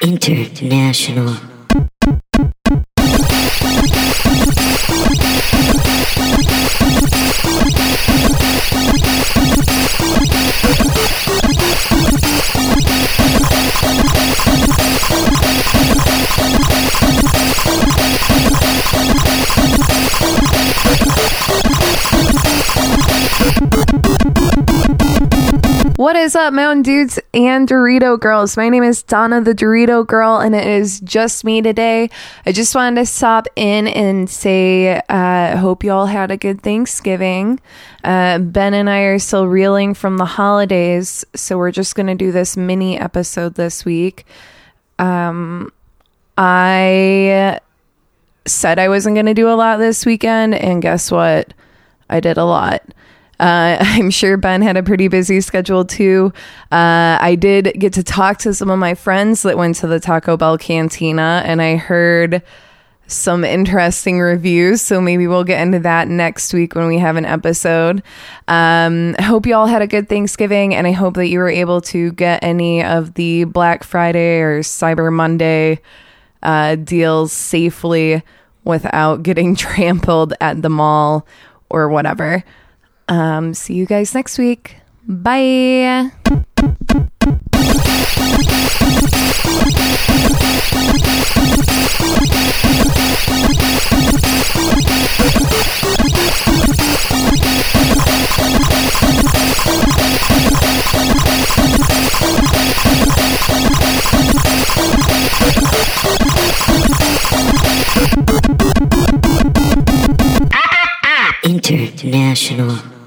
International. What is up, Mountain Dudes and Dorito Girls? My name is Donna the Dorito Girl, and it is just me today. I just wanted to stop in and say, uh, hope you all had a good Thanksgiving. Uh, ben and I are still reeling from the holidays, so we're just going to do this mini episode this week. Um, I said I wasn't going to do a lot this weekend, and guess what? I did a lot. Uh, I'm sure Ben had a pretty busy schedule too. Uh, I did get to talk to some of my friends that went to the Taco Bell Cantina, and I heard some interesting reviews. So maybe we'll get into that next week when we have an episode. Um, I hope you all had a good Thanksgiving, and I hope that you were able to get any of the Black Friday or Cyber Monday uh, deals safely without getting trampled at the mall or whatever. Um, see you guys next week. Bye. International.